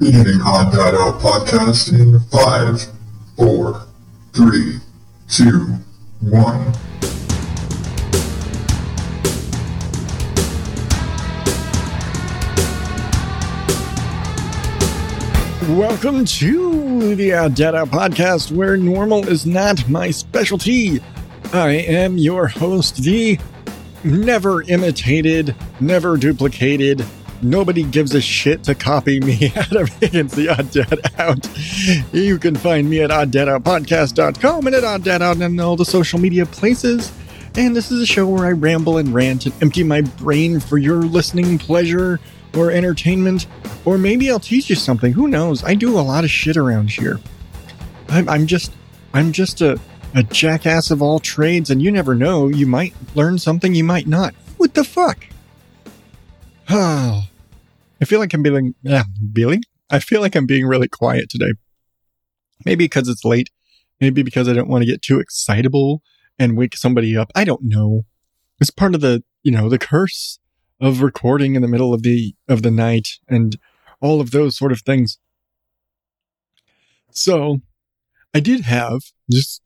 Beginning Odd Dad Out podcast in five, four, three, two, one. Welcome to the Odd Dad Out podcast, where normal is not my specialty. I am your host, the never imitated, never duplicated, nobody gives a shit to copy me Adam Higgins, the Odd Dad Out. You can find me at odddadoutpodcast.com and at Odd Out and all the social media places. And this is a show where I ramble and rant and empty my brain for your listening pleasure or entertainment, or maybe I'll teach you something. Who knows? I do a lot of shit around here. I'm, I'm just, I'm just a, a jackass of all trades, and you never know. You might learn something, you might not. What the fuck? Oh, I feel like I'm being, yeah, being. I feel like I'm being really quiet today. Maybe because it's late. Maybe because I don't want to get too excitable and wake somebody up. I don't know. It's part of the, you know, the curse of recording in the middle of the of the night and all of those sort of things. So, I did have just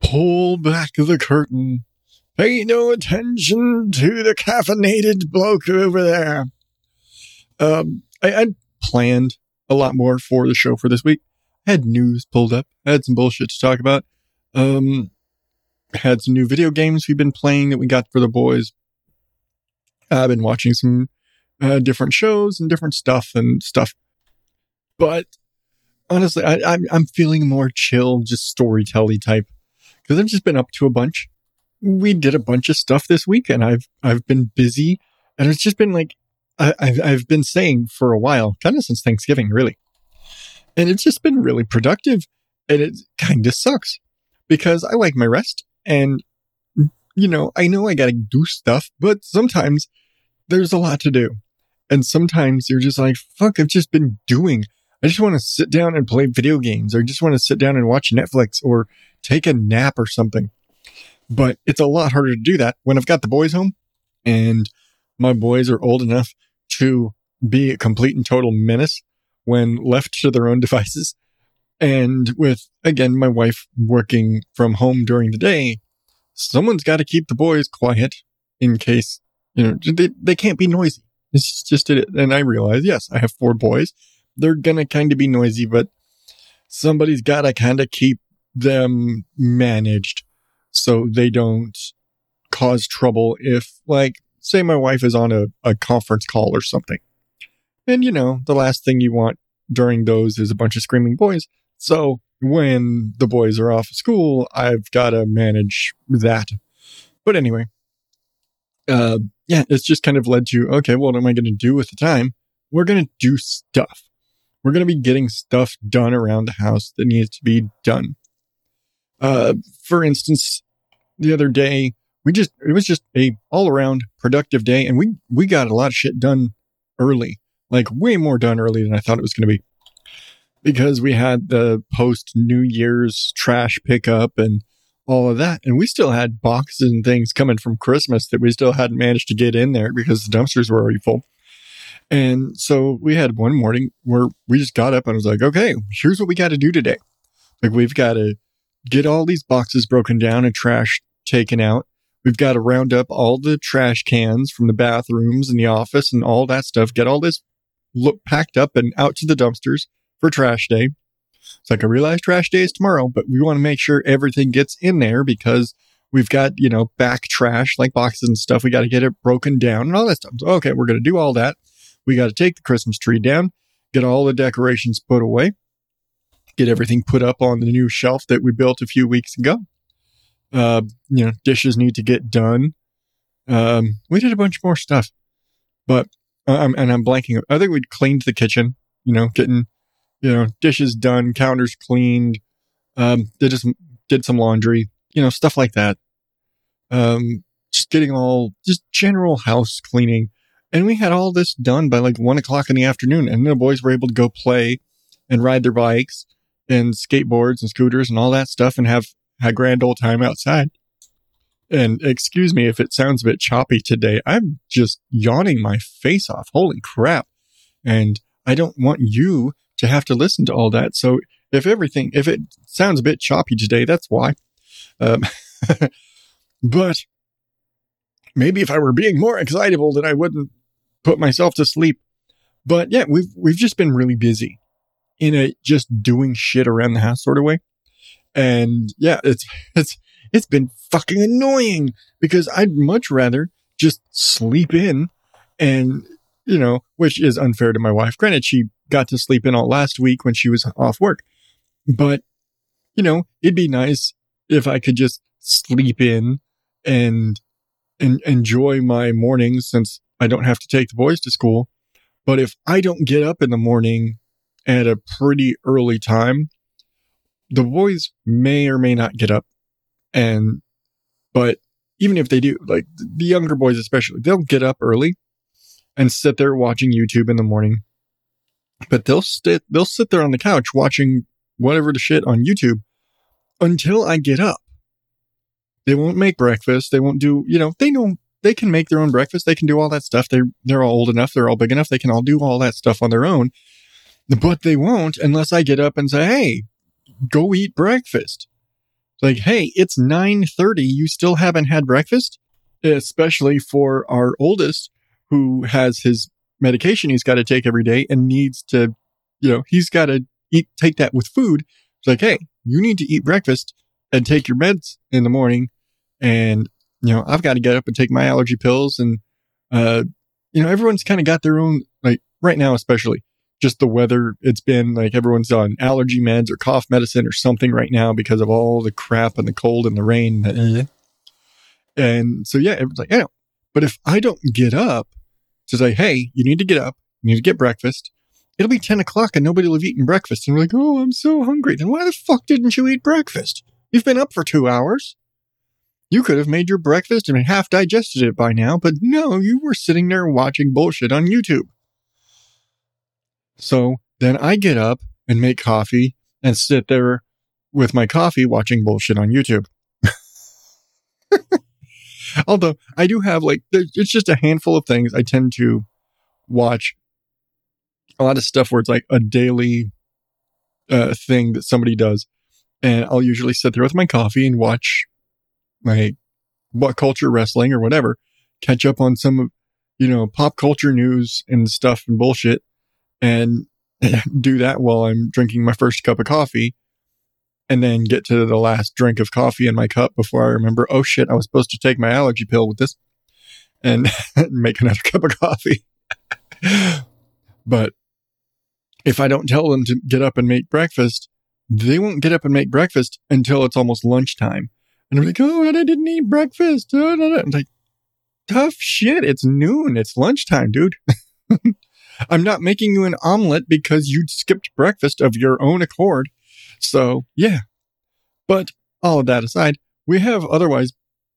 pull back the curtain. Pay no attention to the caffeinated bloke over there. Um, I, I planned a lot more for the show for this week. I had news pulled up. I had some bullshit to talk about. Um, had some new video games we've been playing that we got for the boys. I've been watching some uh, different shows and different stuff and stuff. But honestly, I, I'm I'm feeling more chill, just storytelling type because I've just been up to a bunch. We did a bunch of stuff this week, and I've I've been busy, and it's just been like I've I've been saying for a while, kind of since Thanksgiving, really, and it's just been really productive, and it kind of sucks because I like my rest, and you know I know I got to do stuff, but sometimes there's a lot to do. And sometimes you're just like, fuck, I've just been doing. I just want to sit down and play video games or just want to sit down and watch Netflix or take a nap or something. But it's a lot harder to do that when I've got the boys home and my boys are old enough to be a complete and total menace when left to their own devices. And with, again, my wife working from home during the day, someone's got to keep the boys quiet in case you know, they, they can't be noisy. It's just it. And I realize, yes, I have four boys. They're going to kind of be noisy, but somebody's got to kind of keep them managed so they don't cause trouble if, like, say my wife is on a, a conference call or something. And, you know, the last thing you want during those is a bunch of screaming boys. So when the boys are off of school, I've got to manage that. But anyway, uh, yeah, it's just kind of led to, okay, what am I going to do with the time? We're going to do stuff. We're going to be getting stuff done around the house that needs to be done. Uh, for instance, the other day, we just, it was just a all around productive day and we, we got a lot of shit done early, like way more done early than I thought it was going to be because we had the post New Year's trash pickup and all of that. And we still had boxes and things coming from Christmas that we still hadn't managed to get in there because the dumpsters were already full. And so we had one morning where we just got up and was like, okay, here's what we got to do today. Like we've got to get all these boxes broken down and trash taken out. We've got to round up all the trash cans from the bathrooms and the office and all that stuff. Get all this look packed up and out to the dumpsters for trash day. It's like I realize trash day is tomorrow, but we want to make sure everything gets in there because we've got, you know, back trash like boxes and stuff. We got to get it broken down and all that stuff. So, okay, we're going to do all that. We got to take the Christmas tree down, get all the decorations put away, get everything put up on the new shelf that we built a few weeks ago. Uh, you know, dishes need to get done. Um, we did a bunch more stuff, but um, and I'm blanking. I think we cleaned the kitchen, you know, getting you know, dishes done, counters cleaned, um, did some, did some laundry, you know, stuff like that. Um, just getting all, just general house cleaning. And we had all this done by like one o'clock in the afternoon. And the boys were able to go play and ride their bikes and skateboards and scooters and all that stuff and have a grand old time outside. And excuse me if it sounds a bit choppy today. I'm just yawning my face off. Holy crap. And I don't want you to have to listen to all that. So if everything, if it sounds a bit choppy today, that's why. Um, but maybe if I were being more excitable, then I wouldn't put myself to sleep. But yeah, we've we've just been really busy in a just doing shit around the house sort of way. And yeah, it's it's it's been fucking annoying because I'd much rather just sleep in and you know, which is unfair to my wife. Granted, she got to sleep in all last week when she was off work. But you know, it'd be nice if I could just sleep in and and enjoy my mornings since I don't have to take the boys to school. But if I don't get up in the morning at a pretty early time, the boys may or may not get up. And, but even if they do, like the younger boys especially, they'll get up early and sit there watching YouTube in the morning. But they'll sit, they'll sit there on the couch watching whatever the shit on YouTube until I get up. They won't make breakfast. They won't do, you know, they know they can make their own breakfast. They can do all that stuff. They're, they're all old enough. They're all big enough. They can all do all that stuff on their own, but they won't unless I get up and say, Hey, go eat breakfast. Like, Hey, it's 930. You still haven't had breakfast, especially for our oldest who has his medication he's got to take every day and needs to, you know, he's got to eat, take that with food. It's like, Hey, you need to eat breakfast and take your meds in the morning. And, you know, I've got to get up and take my allergy pills. And, uh, you know, everyone's kind of got their own, like right now, especially just the weather. It's been like everyone's on allergy meds or cough medicine or something right now because of all the crap and the cold and the rain. Mm-hmm. And so, yeah, it's like, yeah. But if I don't get up to say, hey, you need to get up, you need to get breakfast, it'll be 10 o'clock and nobody will have eaten breakfast. And we're like, oh, I'm so hungry. Then why the fuck didn't you eat breakfast? You've been up for two hours. You could have made your breakfast and half digested it by now, but no, you were sitting there watching bullshit on YouTube. So then I get up and make coffee and sit there with my coffee watching bullshit on YouTube. Although I do have like, it's just a handful of things I tend to watch. A lot of stuff where it's like a daily uh, thing that somebody does. And I'll usually sit there with my coffee and watch like WhatCulture Wrestling or whatever, catch up on some, you know, pop culture news and stuff and bullshit and do that while I'm drinking my first cup of coffee and then get to the last drink of coffee in my cup before I remember, oh shit, I was supposed to take my allergy pill with this and make another cup of coffee. but if I don't tell them to get up and make breakfast, they won't get up and make breakfast until it's almost lunchtime. And I'm like, oh, and I didn't eat breakfast. I'm like, tough shit. It's noon. It's lunchtime, dude. I'm not making you an omelet because you skipped breakfast of your own accord. So yeah. But all of that aside, we have otherwise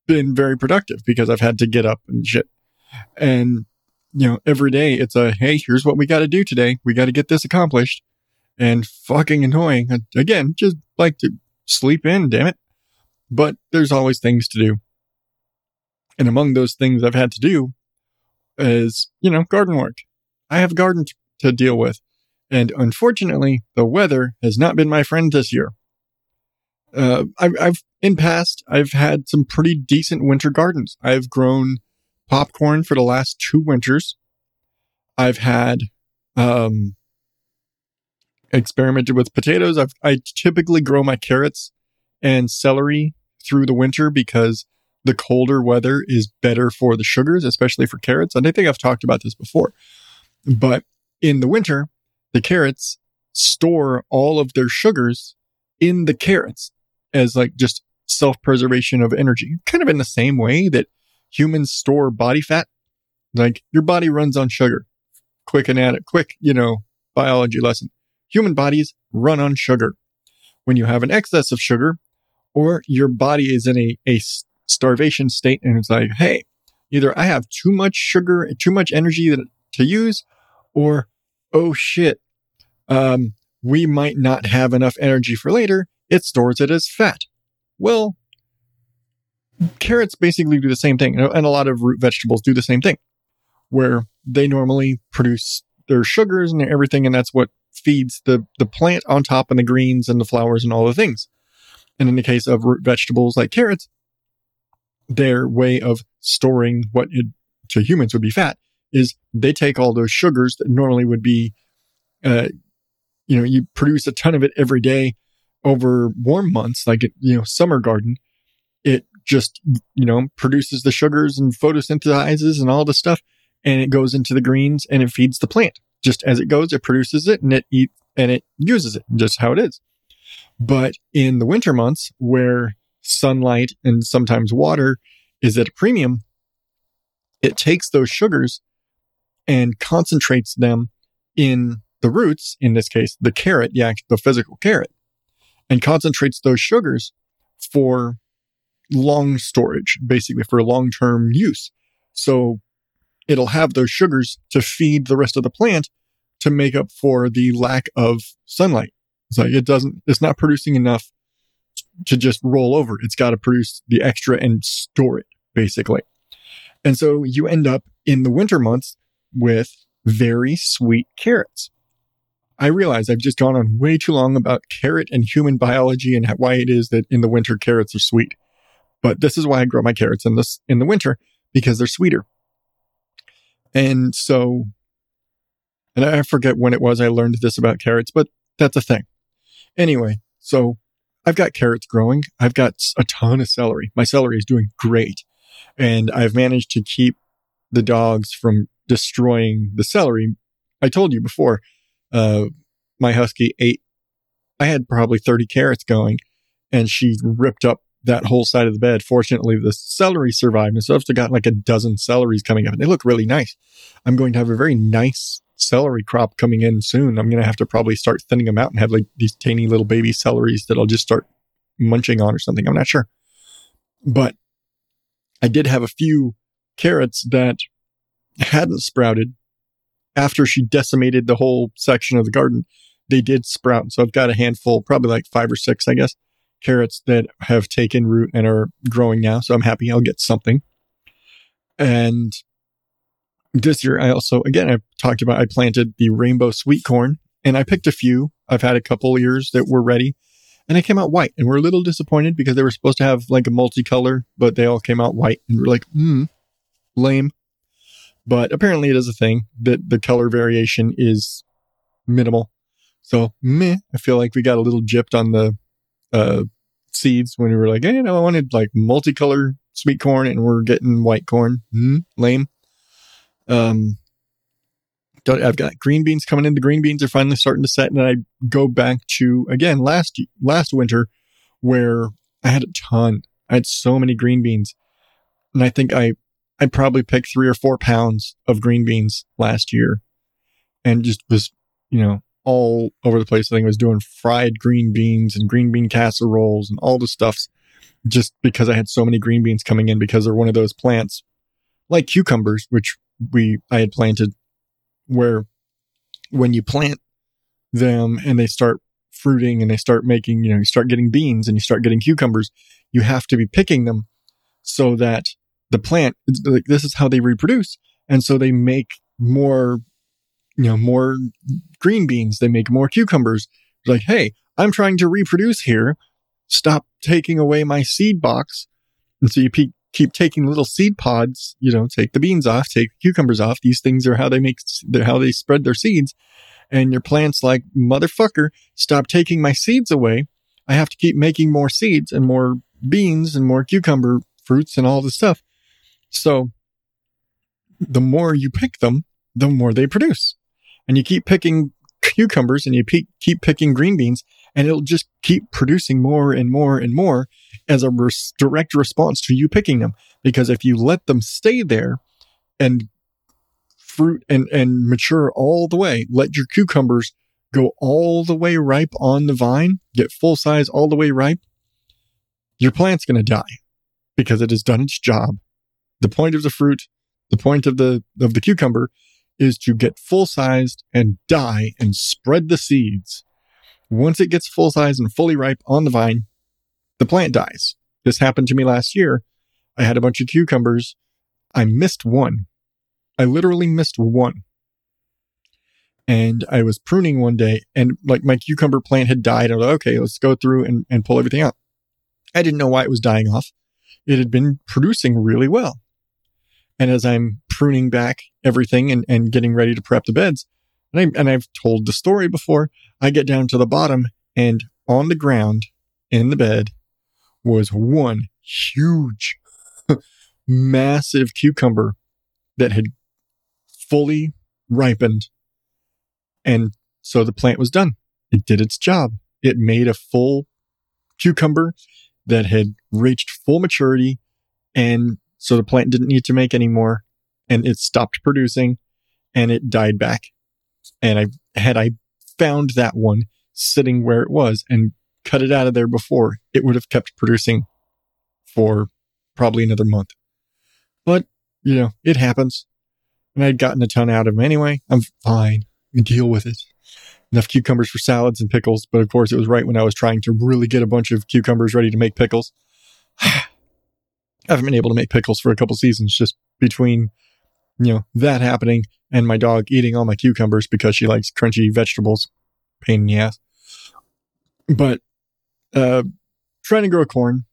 been very productive because I've had to get up and shit. And, you know, every day it's a, hey, here's what we got to do today. We got to get this accomplished and fucking annoying. Again, just like to sleep in, damn it. But there's always things to do. And among those things I've had to do is, you know, garden work. I have a garden t- to deal with. And unfortunately, the weather has not been my friend this year. Uh, I've, I've, in past, I've had some pretty decent winter gardens. I've grown popcorn for the last two winters. I've had, um, experimented with potatoes. I've, I typically grow my carrots and celery through the winter because the colder weather is better for the sugars, especially for carrots. And I think I've talked about this before. But in the winter, the carrots store all of their sugars in the carrots as like just self preservation of energy, kind of in the same way that humans store body fat. Like your body runs on sugar. Quick and add it, quick, you know, biology lesson human bodies run on sugar. When you have an excess of sugar, or your body is in a, a starvation state and it's like, hey, either I have too much sugar, too much energy to use, or oh shit, um, we might not have enough energy for later. It stores it as fat. Well, carrots basically do the same thing, and a lot of root vegetables do the same thing, where they normally produce their sugars and everything, and that's what feeds the the plant on top and the greens and the flowers and all the things. And in the case of root vegetables like carrots, their way of storing what it, to humans would be fat is they take all those sugars that normally would be, uh, you know, you produce a ton of it every day over warm months, like, you know, summer garden. It just, you know, produces the sugars and photosynthesizes and all the stuff. And it goes into the greens and it feeds the plant. Just as it goes, it produces it and it eats and it uses it just how it is. But in the winter months where sunlight and sometimes water is at a premium, it takes those sugars and concentrates them in the roots, in this case, the carrot, the, the physical carrot, and concentrates those sugars for long storage, basically for long term use. So it'll have those sugars to feed the rest of the plant to make up for the lack of sunlight. Like it doesn't, it's not producing enough to just roll over. It's got to produce the extra and store it, basically. And so you end up in the winter months with very sweet carrots. I realize I've just gone on way too long about carrot and human biology and why it is that in the winter carrots are sweet. But this is why I grow my carrots in this in the winter because they're sweeter. And so and I forget when it was I learned this about carrots, but that's a thing. Anyway, so I've got carrots growing. I've got a ton of celery. My celery is doing great. And I've managed to keep the dogs from destroying the celery. I told you before, uh, my husky ate, I had probably 30 carrots going and she ripped up that whole side of the bed. Fortunately, the celery survived. And so I've got like a dozen celeries coming up and they look really nice. I'm going to have a very nice celery crop coming in soon. I'm going to have to probably start thinning them out and have like these tiny little baby celeries that I'll just start munching on or something. I'm not sure. But I did have a few carrots that hadn't sprouted after she decimated the whole section of the garden. They did sprout. So I've got a handful, probably like five or six, I guess, carrots that have taken root and are growing now. So I'm happy I'll get something. And this year, I also, again, I've talked about, I planted the rainbow sweet corn and I picked a few. I've had a couple years that were ready and they came out white and we're a little disappointed because they were supposed to have like a multicolor, but they all came out white and we're like, hmm, lame. But apparently it is a thing that the color variation is minimal. So meh, I feel like we got a little gypped on the, uh, seeds when we were like, hey, you know, I wanted like multicolor sweet corn and we're getting white corn. Hmm, lame. Um, I've got green beans coming in. The green beans are finally starting to set, and I go back to again last last winter where I had a ton. I had so many green beans, and I think I I probably picked three or four pounds of green beans last year, and just was you know all over the place. I think I was doing fried green beans and green bean casseroles and all the stuffs, just because I had so many green beans coming in because they're one of those plants like cucumbers, which we I had planted where when you plant them and they start fruiting and they start making, you know, you start getting beans and you start getting cucumbers, you have to be picking them so that the plant, like this is how they reproduce. And so they make more, you know, more green beans. They make more cucumbers. Like, Hey, I'm trying to reproduce here. Stop taking away my seed box. And so you pe- keep taking little seed pods, you know, take the beans off, take the cucumbers off. These things are how they make, how they spread their seeds. And your plant's like, motherfucker, stop taking my seeds away. I have to keep making more seeds and more beans and more cucumber fruits and all this stuff. So the more you pick them, the more they produce. And you keep picking cucumbers and you pe- keep picking green beans and it'll just keep producing more and more and more as a res- direct response to you picking them. Because if you let them stay there and fruit and, and mature all the way, let your cucumbers go all the way ripe on the vine, get full size all the way ripe, your plant's going to die because it has done its job. The point of the fruit, the point of the, of the cucumber is to get full sized and die and spread the seeds. Once it gets full size and fully ripe on the vine, the plant dies. This happened to me last year. I had a bunch of cucumbers. I missed one. I literally missed one. And I was pruning one day and like my cucumber plant had died. I was like, okay, let's go through and, and pull everything out. I didn't know why it was dying off. It had been producing really well. And as I'm pruning back everything and, and getting ready to prep the beds, and, I, and I've told the story before, I get down to the bottom and on the ground in the bed was one huge, massive cucumber that had fully ripened. And so the plant was done. It did its job. It made a full cucumber that had reached full maturity. And so the plant didn't need to make any more and it stopped producing and it died back. And I had I found that one sitting where it was and cut it out of there before, it would have kept producing for probably another month. But, you know, it happens. And I'd gotten a ton out of them anyway. I'm fine. deal with it. Enough cucumbers for salads and pickles. But of course, it was right when I was trying to really get a bunch of cucumbers ready to make pickles. I haven't been able to make pickles for a couple seasons just between, you know, that happening and my dog eating all my cucumbers because she likes crunchy vegetables. Pain in the ass. But uh, trying to grow corn.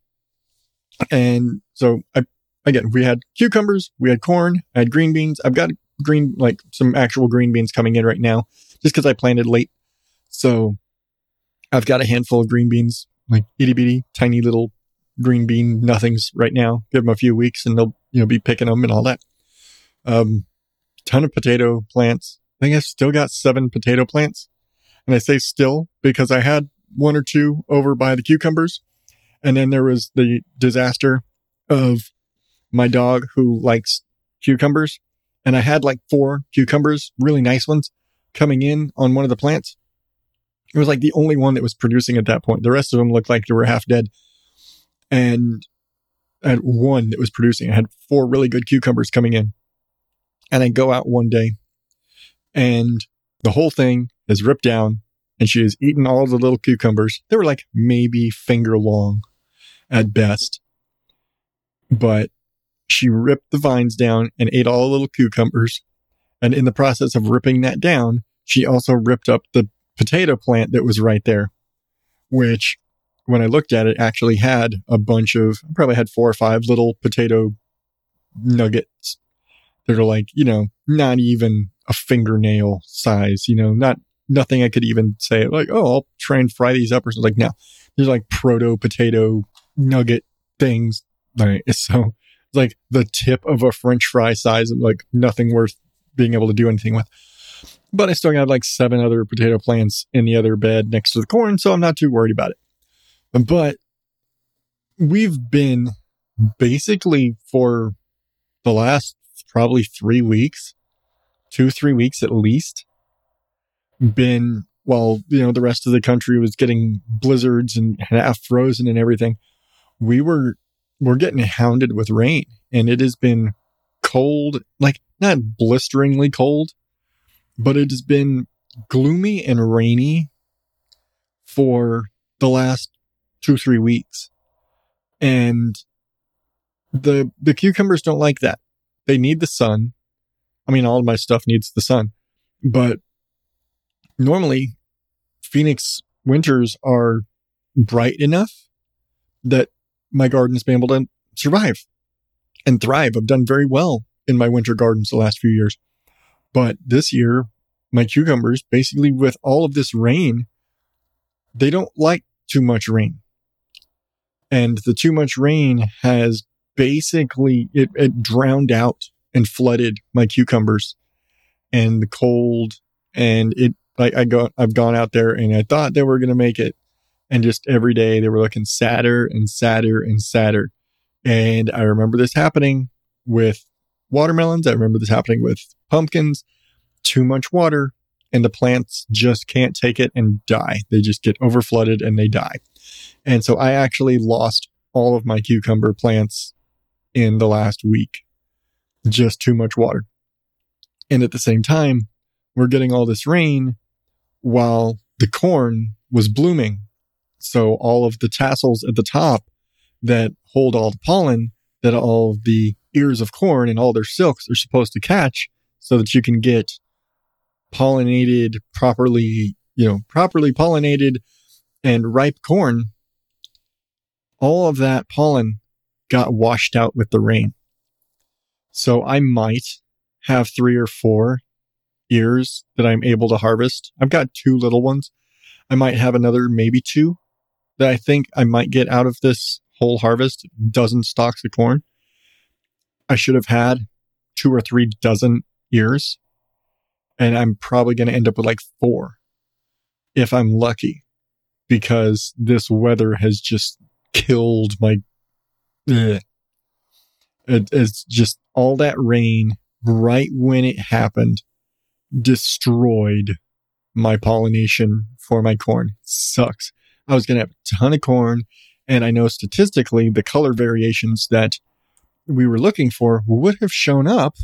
And so I, again, we had cucumbers, we had corn, I had green beans. I've got green, like some actual green beans coming in right now just because I planted late. So I've got a handful of green beans, like itty bitty, tiny little green bean nothings right now. Give them a few weeks and they'll, you know, be picking them and all that. Um, ton of potato plants. I think I've still got seven potato plants. And I say still because I had one or two over by the cucumbers. And then there was the disaster of my dog who likes cucumbers. And I had like four cucumbers, really nice ones, coming in on one of the plants. It was like the only one that was producing at that point. The rest of them looked like they were half dead. And I had one that was producing. I had four really good cucumbers coming in. And I go out one day and the whole thing is ripped down and she has eaten all the little cucumbers. They were like maybe finger long at best. But she ripped the vines down and ate all the little cucumbers. And in the process of ripping that down, she also ripped up the potato plant that was right there, which when I looked at it actually had a bunch of, probably had four or five little potato nuggets that are like, you know, not even a fingernail size, you know, not nothing I could even say like, oh, I'll try and fry these up or something. Like, no, there's like proto potato nugget things. Right. So like the tip of a French fry size and like nothing worth being able to do anything with. But I still got like seven other potato plants in the other bed next to the corn, so I'm not too worried about it. But we've been basically for the last probably three weeks, two, three weeks at least, been while you know the rest of the country was getting blizzards and half frozen and everything. We were we're getting hounded with rain and it has been cold like not blisteringly cold but it has been gloomy and rainy for the last two three weeks and the the cucumbers don't like that they need the sun i mean all of my stuff needs the sun but normally Phoenix winters are bright enough that my garden's been able to survive and thrive. I've done very well in my winter gardens the last few years. But this year, my cucumbers, basically with all of this rain, they don't like too much rain. And the too much rain has basically, it, it drowned out and flooded my cucumbers and the cold and it like I go, I've gone out there and I thought they were going to make it. And just every day they were looking sadder and sadder and sadder. And I remember this happening with watermelons. I remember this happening with pumpkins. Too much water and the plants just can't take it and die. They just get overflooded and they die. And so I actually lost all of my cucumber plants in the last week. Just too much water. And at the same time, we're getting all this rain while the corn was blooming. So all of the tassels at the top that hold all the pollen that all the ears of corn and all their silks are supposed to catch so that you can get pollinated properly, you know, properly pollinated and ripe corn, all of that pollen got washed out with the rain. So I might have three or four ears that I'm able to harvest. I've got two little ones. I might have another, maybe two that I think I might get out of this whole harvest, dozen stalks of corn. I should have had two or three dozen ears, and I'm probably going to end up with like four if I'm lucky because this weather has just killed my. It, it's just all that rain right when it happened destroyed my pollination for my corn. Sucks. I was going to have a ton of corn. And I know statistically the color variations that we were looking for would have shown up.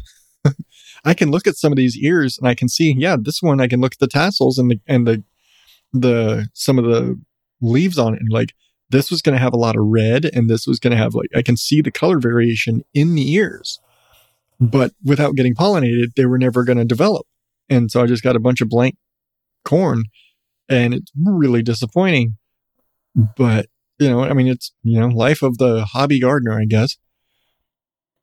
I can look at some of these ears and I can see, yeah, this one I can look at the tassels and the and the the some of the leaves on it and like this was going to have a lot of red and this was going to have like I can see the color variation in the ears. But without getting pollinated, they were never going to develop. And so I just got a bunch of blank corn and it's really disappointing. But, you know, I mean, it's, you know, life of the hobby gardener, I guess.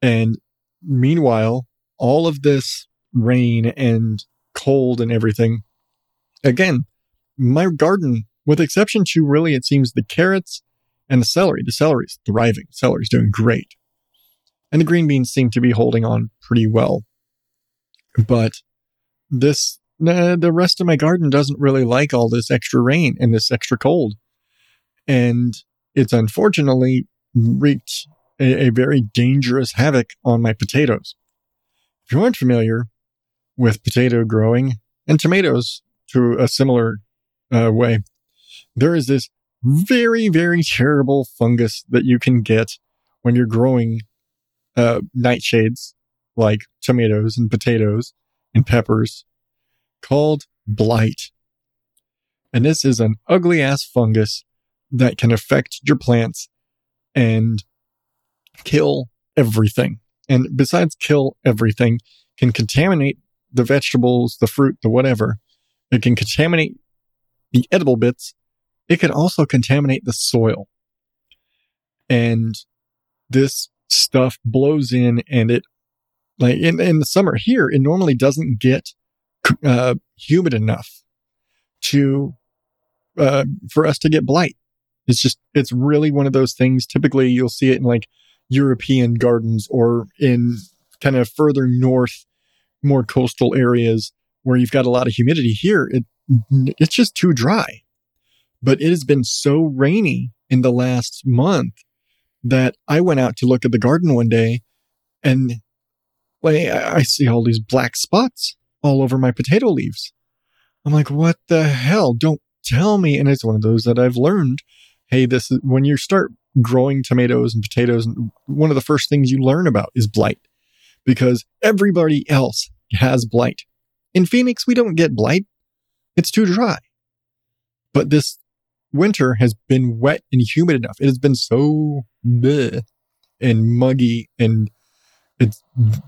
And meanwhile, all of this rain and cold and everything, again, my garden, with exception to really, it seems the carrots and the celery, the celery's thriving. Celery's doing great. And the green beans seem to be holding on pretty well. But this, the rest of my garden doesn't really like all this extra rain and this extra cold. And it's unfortunately wreaked a, a very dangerous havoc on my potatoes. If you aren't familiar with potato growing and tomatoes to a similar uh, way, there is this very, very terrible fungus that you can get when you're growing uh, nightshades like tomatoes and potatoes and peppers called blight. And this is an ugly ass fungus that can affect your plants and kill everything. And besides kill everything, can contaminate the vegetables, the fruit, the whatever. It can contaminate the edible bits. It can also contaminate the soil. And this stuff blows in and it like in, in the summer here, it normally doesn't get uh, humid enough to uh, for us to get blight. It's just it's really one of those things. Typically, you'll see it in like European gardens or in kind of further north, more coastal areas where you've got a lot of humidity. Here, it it's just too dry. But it has been so rainy in the last month that I went out to look at the garden one day and like I see all these black spots all over my potato leaves. I'm like, what the hell? Don't tell me. And it's one of those that I've learned. Hey, this is when you start growing tomatoes and potatoes, and one of the first things you learn about is blight because everybody else has blight. In Phoenix, we don't get blight. It's too dry. But this winter has been wet and humid enough. It has been so bleh and muggy and it's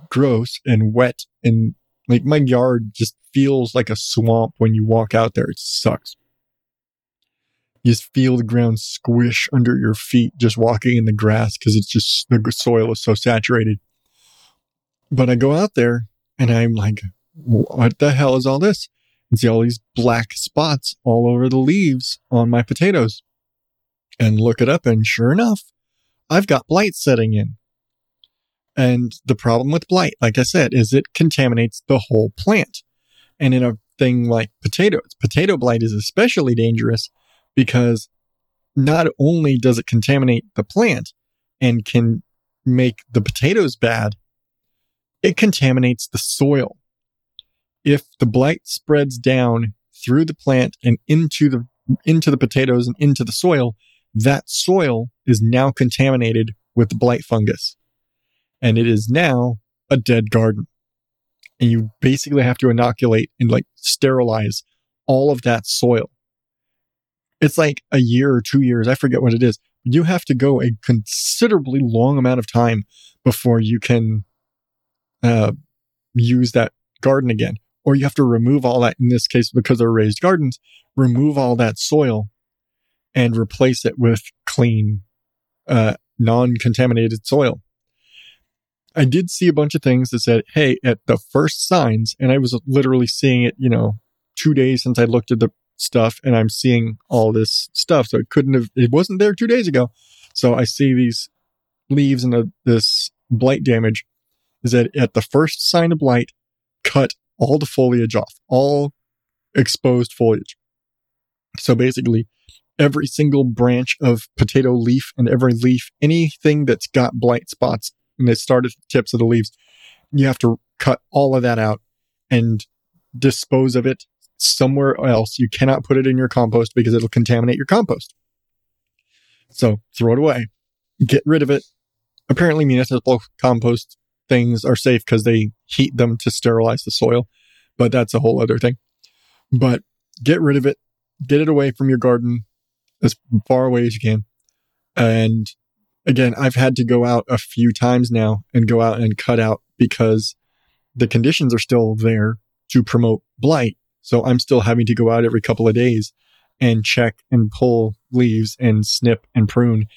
gross and wet and like my yard just feels like a swamp when you walk out there. It sucks. You just feel the ground squish under your feet just walking in the grass because it's just the soil is so saturated. But I go out there and I'm like, what the hell is all this? And see all these black spots all over the leaves on my potatoes. And look it up, and sure enough, I've got blight setting in. And the problem with blight, like I said, is it contaminates the whole plant. And in a thing like potatoes, potato blight is especially dangerous because not only does it contaminate the plant and can make the potatoes bad, it contaminates the soil. If the blight spreads down through the plant and into the into the potatoes and into the soil, that soil is now contaminated with the blight fungus. And it is now a dead garden. And you basically have to inoculate and like sterilize all of that soil. It's like a year or two years. I forget what it is. You have to go a considerably long amount of time before you can uh, use that garden again. or you have to remove all that in this case because they're raised gardens, remove all that soil and replace it with clean, uh, non-contaminated soil. I did see a bunch of things that said, Hey, at the first signs, and I was literally seeing it, you know, two days since I looked at the stuff and I'm seeing all this stuff. So it couldn't have, it wasn't there two days ago. So I see these leaves and the, this blight damage is that at the first sign of blight, cut all the foliage off, all exposed foliage. So basically, every single branch of potato leaf and every leaf, anything that's got blight spots and they start at the tips of the leaves, you have to cut all of that out and dispose of it somewhere else. You cannot put it in your compost because it'll contaminate your compost. So throw it away, get rid of it. Apparently, municipal compost things are safe because they heat them to sterilize the soil, but that's a whole other thing. But get rid of it, get it away from your garden as far away as you can. And again, I've had to go out a few times now and go out and cut out because the conditions are still there to promote blight. So I'm still having to go out every couple of days and check and pull leaves and snip and prune.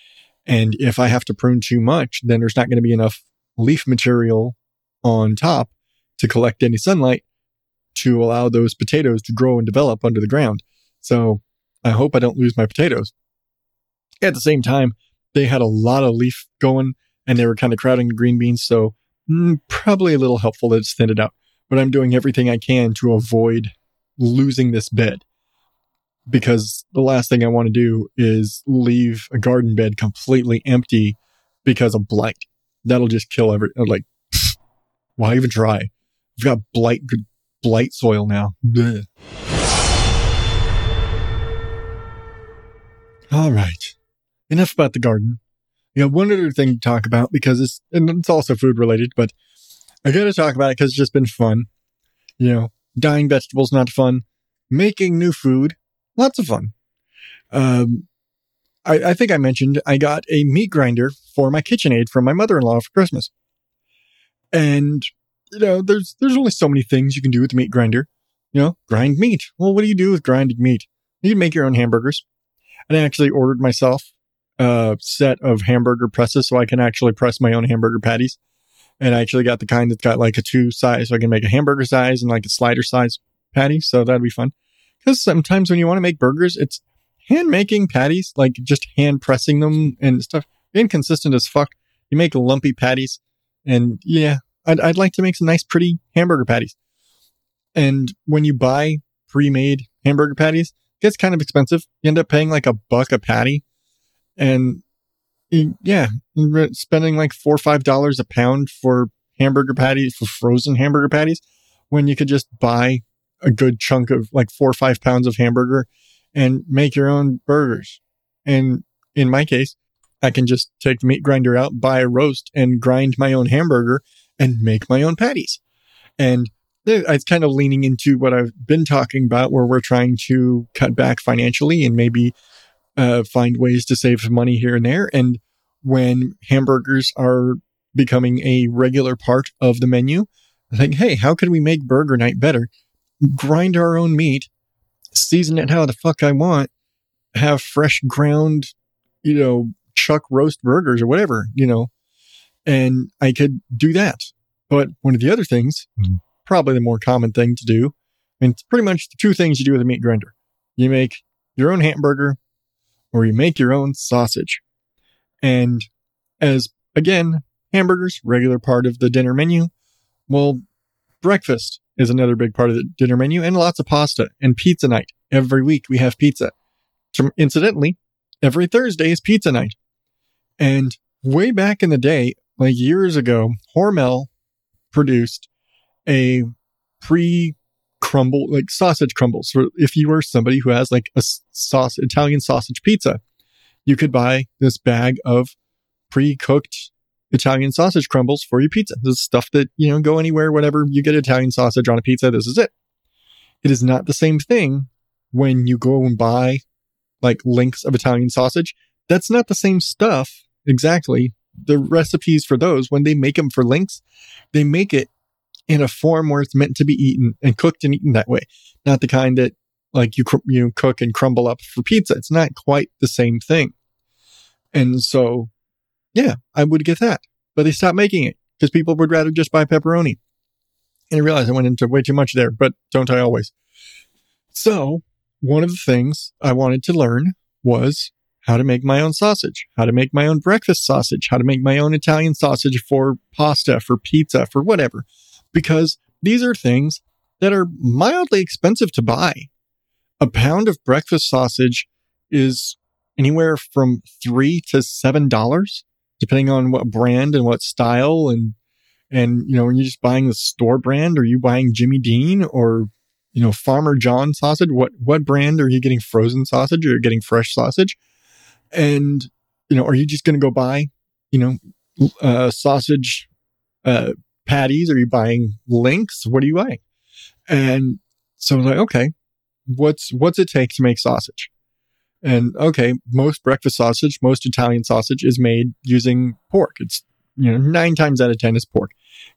And if I have to prune too much, then there's not going to be enough leaf material on top to collect any sunlight to allow those potatoes to grow and develop under the ground. So I hope I don't lose my potatoes. At the same time, they had a lot of leaf going and they were kind of crowding the green beans. So mm, probably a little helpful it's thinned it out, but I'm doing everything I can to avoid losing this bed because the last thing I want to do is leave a garden bed completely empty because of blight. That'll just kill every, uh, like, why even try? We've got blight, blight soil now. Blech. All right enough about the garden. You know, one other thing to talk about because it's, and it's also food related, but I got to talk about it because it's just been fun. You know, dying vegetables, not fun. Making new food, lots of fun. Um, I, I think I mentioned I got a meat grinder for my KitchenAid from my mother-in-law for Christmas. And, you know, there's, there's only so many things you can do with the meat grinder. You know, grind meat. Well, what do you do with grinding meat? You can make your own hamburgers. And I actually ordered myself a set of hamburger presses so I can actually press my own hamburger patties. And I actually got the kind that's got like a two size, so I can make a hamburger size and like a slider size patty. So that'd be fun. Because sometimes when you want to make burgers, it's hand making patties, like just hand pressing them and stuff. Inconsistent as fuck. You make lumpy patties, and yeah, I'd, I'd like to make some nice, pretty hamburger patties. And when you buy pre-made hamburger patties, it gets kind of expensive. You end up paying like a buck a patty and Mm, yeah, spending like four or five dollars a pound for hamburger patties, for frozen hamburger patties, when you could just buy a good chunk of like four or five pounds of hamburger and make your own burgers. And in my case, I can just take the meat grinder out, buy a roast and grind my own hamburger and make my own patties. And it's kind of leaning into what I've been talking about where we're trying to cut back financially and maybe uh, find ways to save money here and there. And when hamburgers are becoming a regular part of the menu, I think, hey, how can we make burger night better? Grind our own meat, season it how the fuck I want, have fresh ground, you know, chuck roast burgers or whatever, you know, and I could do that. But one of the other things, mm-hmm. probably the more common thing to do, and it's pretty much the two things you do with a meat grinder. You make your own hamburger or you make your own sausage. And as again, hamburgers, regular part of the dinner menu. Well, breakfast is another big part of the dinner menu and lots of pasta and pizza night. Every week we have pizza. Incidentally, every Thursday is pizza night. And way back in the day, like years ago, Hormel produced a pre crumble, like sausage crumbles. So if you were somebody who has like a sauce, Italian sausage pizza, you could buy this bag of pre-cooked Italian sausage crumbles for your pizza. This is stuff that, you know, go anywhere, whatever you get Italian sausage on a pizza. This is it. It is not the same thing when you go and buy like links of Italian sausage. That's not the same stuff exactly. The recipes for those, when they make them for links, they make it in a form where it's meant to be eaten and cooked and eaten that way. Not the kind that like you, you cook and crumble up for pizza. It's not quite the same thing. And so, yeah, I would get that, but they stopped making it because people would rather just buy pepperoni. And I realized I went into way too much there, but don't I always? So one of the things I wanted to learn was how to make my own sausage, how to make my own breakfast sausage, how to make my own Italian sausage for pasta, for pizza, for whatever, because these are things that are mildly expensive to buy. A pound of breakfast sausage is anywhere from three to seven dollars, depending on what brand and what style and and you know, are you just buying the store brand? Are you buying Jimmy Dean or you know Farmer John sausage? What what brand are you getting? Frozen sausage or getting fresh sausage? And you know, are you just going to go buy you know uh, sausage uh, patties? Are you buying links? What are you buying? And so I was like, okay, what's what's it take to make sausage? And okay, most breakfast sausage, most Italian sausage is made using pork. It's you know nine times out of ten is pork.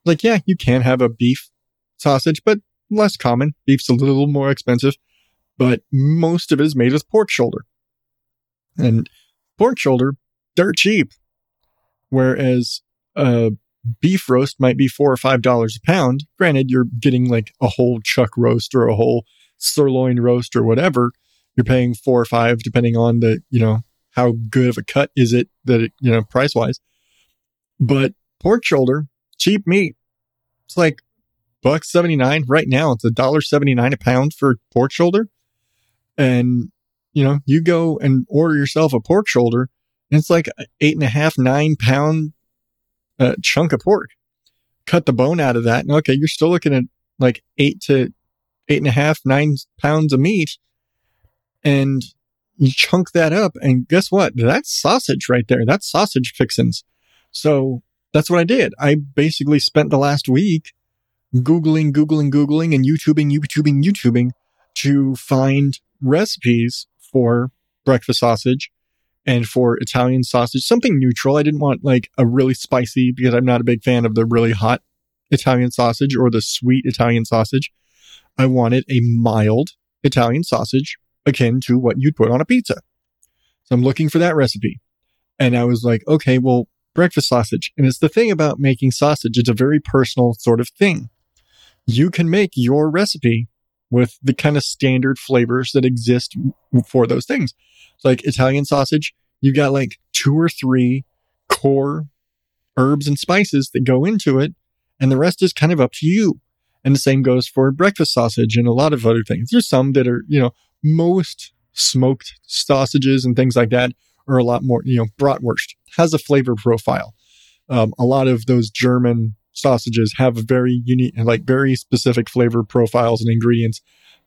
Like yeah, you can have a beef sausage, but less common. Beef's a little more expensive, but most of it is made with pork shoulder. And pork shoulder, dirt cheap. Whereas a beef roast might be four or five dollars a pound. Granted, you're getting like a whole chuck roast or a whole sirloin roast or whatever. You're paying four or five depending on the, you know, how good of a cut is it that it, you know, price wise. But pork shoulder, cheap meat. It's like buck 79 right now. It's a dollar 79 a pound for pork shoulder. And, you know, you go and order yourself a pork shoulder and it's like eight and a half, nine pound uh, chunk of pork. Cut the bone out of that. And okay, you're still looking at like eight to eight and a half, nine pounds of meat. And you chunk that up. And guess what? That's sausage right there. That's sausage fixins. So that's what I did. I basically spent the last week Googling, Googling, Googling, and YouTubing, YouTubing, YouTubing to find recipes for breakfast sausage and for Italian sausage, something neutral. I didn't want like a really spicy because I'm not a big fan of the really hot Italian sausage or the sweet Italian sausage. I wanted a mild Italian sausage akin to what you'd put on a pizza. So I'm looking for that recipe. And I was like, okay, well, breakfast sausage. And it's the thing about making sausage. It's a very personal sort of thing you can make your recipe with the kind of standard flavors that exist for those things. Like Italian sausage, you've got like two or three core herbs and spices that go into it, and the rest is kind of up to you. And the same goes for breakfast sausage and a lot of other things. There's some that are, you know, most smoked sausages and things like that are a lot more, you know, bratwurst has a flavor profile. Um, a lot of those German sausages have very unique, like very specific flavor profiles and ingredients,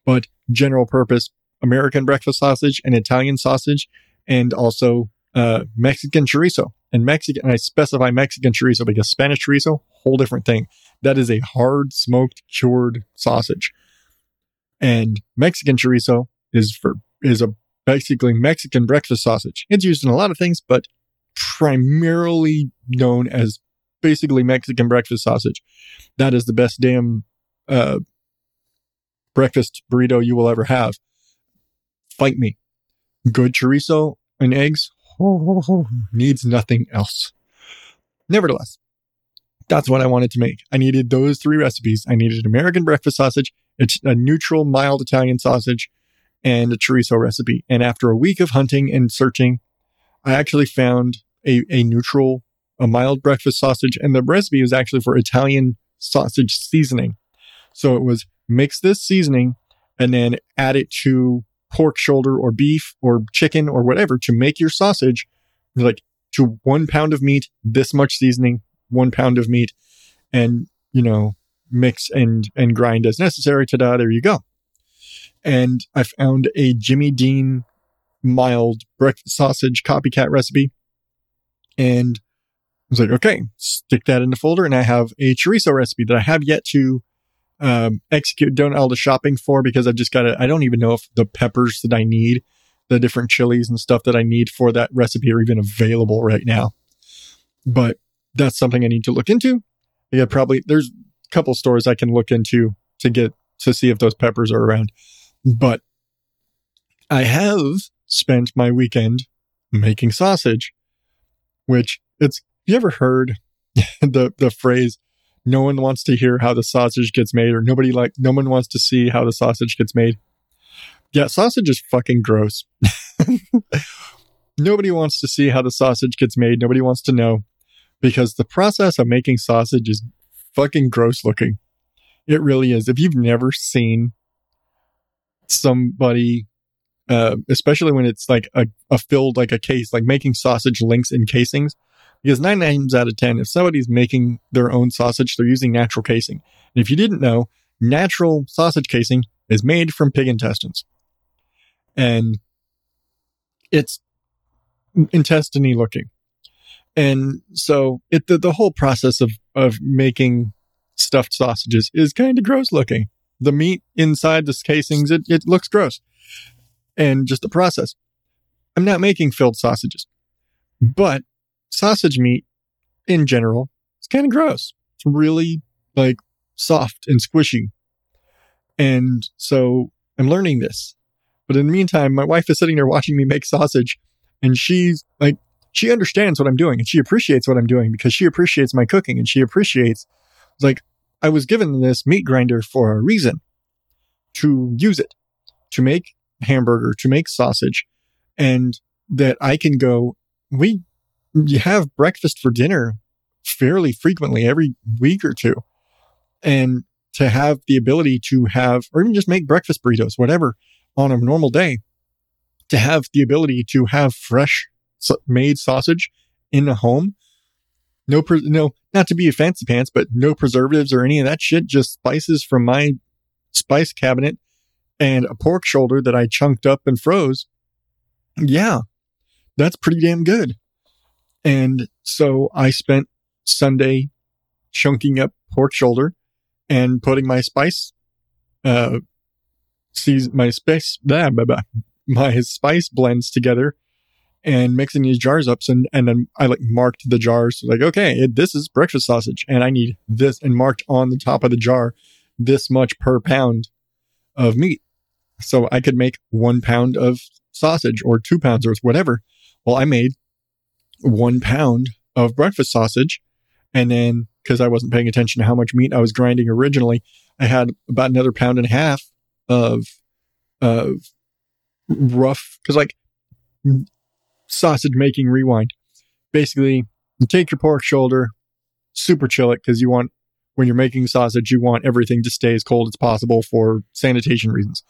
but general purpose American breakfast sausage and Italian sausage, and also uh, Mexican chorizo. And Mexican, and I specify Mexican chorizo because Spanish chorizo, whole different thing. That is a hard smoked cured sausage. And Mexican chorizo is for is a basically Mexican breakfast sausage. It's used in a lot of things, but primarily known as basically Mexican breakfast sausage. That is the best damn uh, breakfast burrito you will ever have. Fight me. Good chorizo and eggs needs nothing else. Nevertheless, that's what I wanted to make. I needed those three recipes. I needed American breakfast sausage, it's a neutral, mild Italian sausage, and a chorizo recipe. And after a week of hunting and searching, I actually found a, a neutral a mild breakfast sausage, and the recipe was actually for Italian sausage seasoning. So it was mix this seasoning and then add it to pork shoulder or beef or chicken or whatever to make your sausage like to one pound of meat, this much seasoning, one pound of meat, and you know, mix and and grind as necessary. Ta-da, there you go. And I found a Jimmy Dean mild breakfast sausage copycat recipe. And was like, okay, stick that in the folder. And I have a chorizo recipe that I have yet to um, execute, done all the shopping for because I've just got to, I don't even know if the peppers that I need, the different chilies and stuff that I need for that recipe are even available right now. But that's something I need to look into. Yeah, probably there's a couple stores I can look into to get to see if those peppers are around. But I have spent my weekend making sausage, which it's, you ever heard the, the phrase, no one wants to hear how the sausage gets made or nobody like, no one wants to see how the sausage gets made. Yeah, sausage is fucking gross. nobody wants to see how the sausage gets made. Nobody wants to know because the process of making sausage is fucking gross looking. It really is. If you've never seen somebody, uh, especially when it's like a, a filled, like a case, like making sausage links in casings, because nine times out of 10, if somebody's making their own sausage, they're using natural casing. And if you didn't know, natural sausage casing is made from pig intestines. And it's intestiny looking. And so it, the, the whole process of, of making stuffed sausages is kind of gross looking. The meat inside the casings, it, it looks gross. And just the process. I'm not making filled sausages, but sausage meat in general is kind of gross. It's really like soft and squishy. And so I'm learning this. But in the meantime, my wife is sitting there watching me make sausage and she's like, she understands what I'm doing and she appreciates what I'm doing because she appreciates my cooking and she appreciates like I was given this meat grinder for a reason to use it to make hamburger, to make sausage, and that I can go, we have breakfast for dinner fairly frequently every week or two. And to have the ability to have, or even just make breakfast burritos, whatever, on a normal day, to have the ability to have fresh made sausage in a home. No, pre- no, not to be a fancy pants, but no preservatives or any of that shit. Just spices from my spice cabinet and a pork shoulder that I chunked up and froze. Yeah, that's pretty damn good. And so I spent Sunday chunking up pork shoulder and putting my spice, uh, sees my spice, blah, blah, blah, my spice blends together and mixing these jars up. And, and then I like marked the jars like, okay, it, this is breakfast sausage and I need this and marked on the top of the jar this much per pound of meat. So I could make one pound of sausage or two pounds or whatever. Well, I made one pound of breakfast sausage. And then because I wasn't paying attention to how much meat I was grinding originally, I had about another pound and a half of, of rough, cause like sausage making rewind. Basically, you take your pork shoulder, super chill it because you want, when you're making sausage, you want everything to stay as cold as possible for sanitation reasons.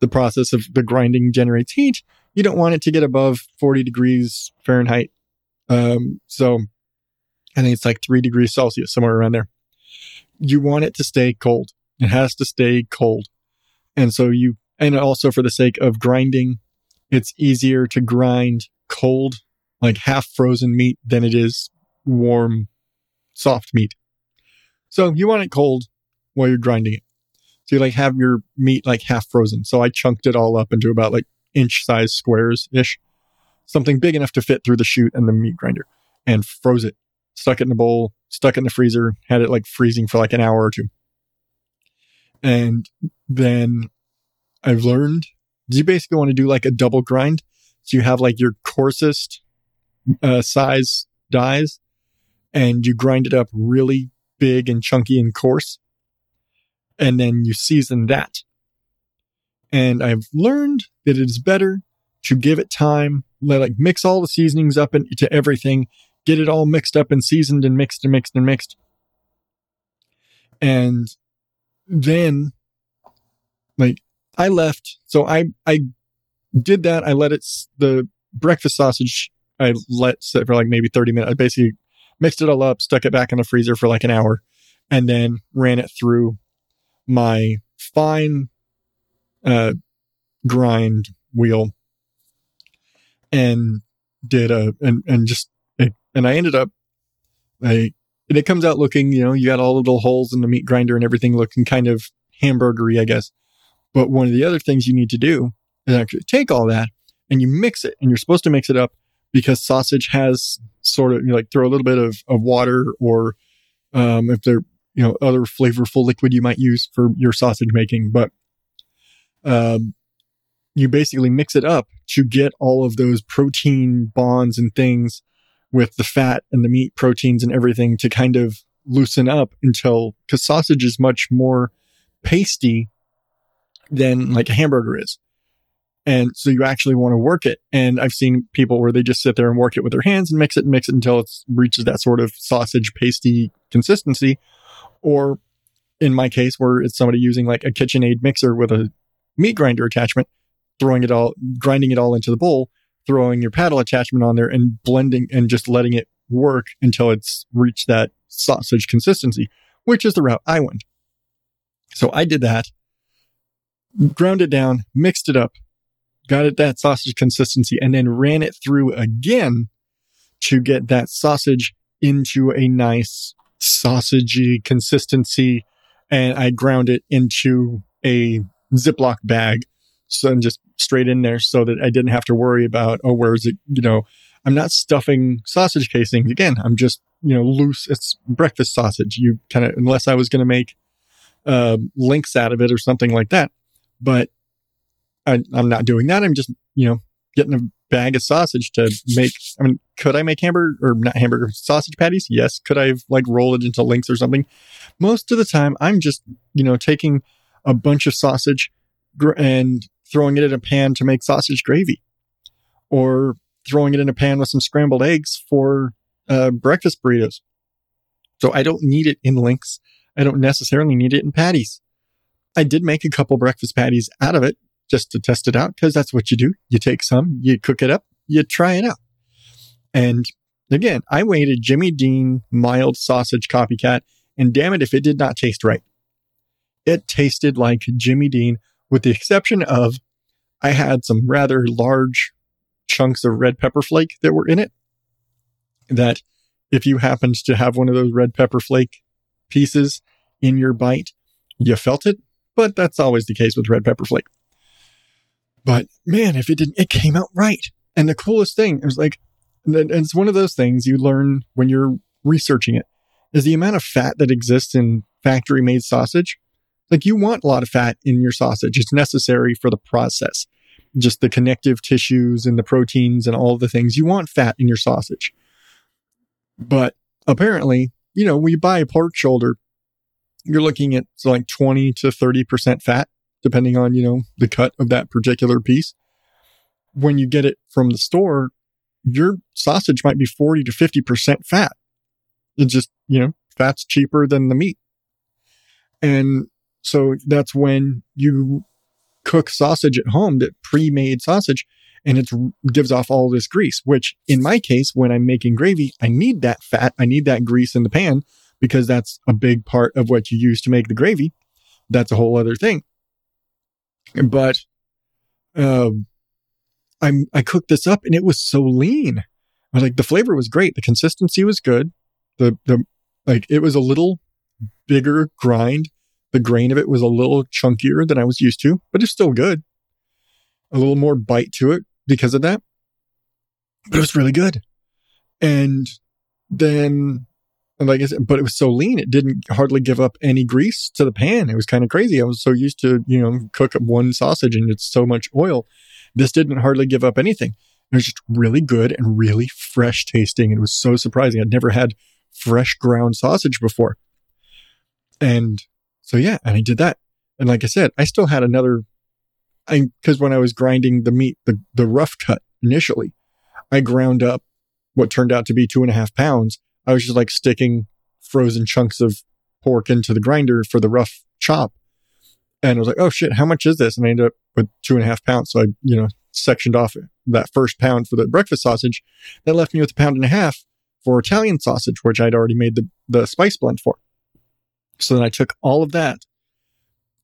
The process of the grinding generates heat. You don't want it to get above 40 degrees Fahrenheit. Um, so I think it's like three degrees Celsius, somewhere around there. You want it to stay cold. It has to stay cold. And so you, and also for the sake of grinding, it's easier to grind cold, like half frozen meat than it is warm, soft meat. So you want it cold while you're grinding it. So you like have your meat like half frozen. So I chunked it all up into about like inch size squares ish, something big enough to fit through the chute and the meat grinder and froze it, stuck it in a bowl, stuck it in the freezer, had it like freezing for like an hour or two. And then I've learned you basically want to do like a double grind so you have like your coarsest uh, size dies and you grind it up really big and chunky and coarse. And then you season that. And I've learned that it is better to give it time, like mix all the seasonings up into everything, get it all mixed up and seasoned and mixed and mixed and mixed. And then like I left, so I I did that. I let it, the breakfast sausage, I let sit for like maybe 30 minutes. I basically mixed it all up, stuck it back in the freezer for like an hour, and then ran it through my fine uh, grind wheel and did a, and, and just, and I ended up, I, and it comes out looking, you know, you got all the little holes in the meat grinder and everything looking kind of hamburgery, I guess. But one of the other things you need to do is actually take all that and you mix it and you're supposed to mix it up because sausage has sort of you know, like throw a little bit of, of water or um, if they're you know, other flavorful liquid you might use for your sausage making. But, um, you basically mix it up to get all of those protein bonds and things with the fat and the meat proteins and everything to kind of loosen up until, cause sausage is much more pasty than like a hamburger is. And so you actually want to work it. And I've seen people where they just sit there and work it with their hands and mix it and mix it until it reaches that sort of sausage pasty consistency. Or in my case, where it's somebody using like a KitchenAid mixer with a meat grinder attachment, throwing it all, grinding it all into the bowl, throwing your paddle attachment on there and blending and just letting it work until it's reached that sausage consistency, which is the route I went. So I did that, ground it down, mixed it up, got it that sausage consistency, and then ran it through again to get that sausage into a nice sausagey consistency. And I ground it into a Ziploc bag. So I'm just straight in there so that I didn't have to worry about, oh, where's it? You know, I'm not stuffing sausage casings. Again, I'm just, you know, loose. It's breakfast sausage. You kind of, unless I was going to make uh, links out of it or something like that. But I, I'm not doing that. I'm just, you know, getting a bag of sausage to make. I mean, could I make hamburger or not hamburger sausage patties? Yes. Could I have like roll it into links or something? Most of the time, I'm just, you know, taking a bunch of sausage and throwing it in a pan to make sausage gravy or throwing it in a pan with some scrambled eggs for uh, breakfast burritos. So I don't need it in links. I don't necessarily need it in patties. I did make a couple breakfast patties out of it just to test it out because that's what you do. You take some, you cook it up, you try it out. And again, I a Jimmy Dean mild sausage copycat, and damn it if it did not taste right. It tasted like Jimmy Dean, with the exception of I had some rather large chunks of red pepper flake that were in it. That if you happened to have one of those red pepper flake pieces in your bite, you felt it, but that's always the case with red pepper flake. But man, if it didn't, it came out right. And the coolest thing, it was like, and it's one of those things you learn when you're researching it, is the amount of fat that exists in factory made sausage. Like you want a lot of fat in your sausage. It's necessary for the process. Just the connective tissues and the proteins and all the things. You want fat in your sausage. But apparently, you know, when you buy a pork shoulder, you're looking at like 20 to 30% fat depending on, you know, the cut of that particular piece. When you get it from the store, your sausage might be 40 to 50% fat. It's just, you know, fat's cheaper than the meat. And so that's when you cook sausage at home, that pre-made sausage, and it gives off all this grease, which in my case, when I'm making gravy, I need that fat. I need that grease in the pan because that's a big part of what you use to make the gravy. That's a whole other thing. But um, I'm I cooked this up and it was so lean. I was like the flavor was great, the consistency was good. The the like it was a little bigger grind. The grain of it was a little chunkier than I was used to, but it's still good. A little more bite to it because of that. But it was really good. And then like I said, but it was so lean, it didn't hardly give up any grease to the pan. It was kind of crazy. I was so used to, you know, cook one sausage and it's so much oil. This didn't hardly give up anything. It was just really good and really fresh tasting. It was so surprising. I'd never had fresh ground sausage before. And so, yeah, and I did that. And like I said, I still had another, I, cause when I was grinding the meat, the, the rough cut initially, I ground up what turned out to be two and a half pounds I was just like sticking frozen chunks of pork into the grinder for the rough chop. And I was like, oh shit, how much is this? And I ended up with two and a half pounds. So I, you know, sectioned off that first pound for the breakfast sausage. That left me with a pound and a half for Italian sausage, which I'd already made the, the spice blend for. So then I took all of that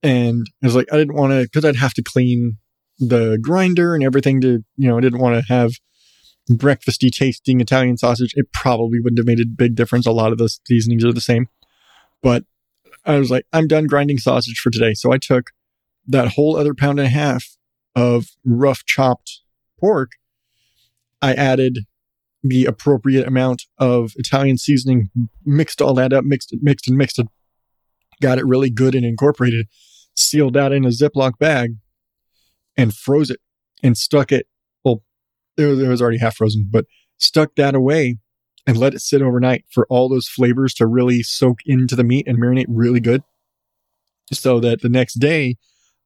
and I was like, I didn't want to, cause I'd have to clean the grinder and everything to, you know, I didn't want to have breakfasty tasting Italian sausage, it probably wouldn't have made a big difference. A lot of the seasonings are the same. But I was like, I'm done grinding sausage for today. So I took that whole other pound and a half of rough chopped pork. I added the appropriate amount of Italian seasoning, mixed all that up, mixed it, mixed and mixed it, got it really good and incorporated, sealed that in a Ziploc bag and froze it and stuck it. Well, it was, already half frozen, but stuck that away and let it sit overnight for all those flavors to really soak into the meat and marinate really good. So that the next day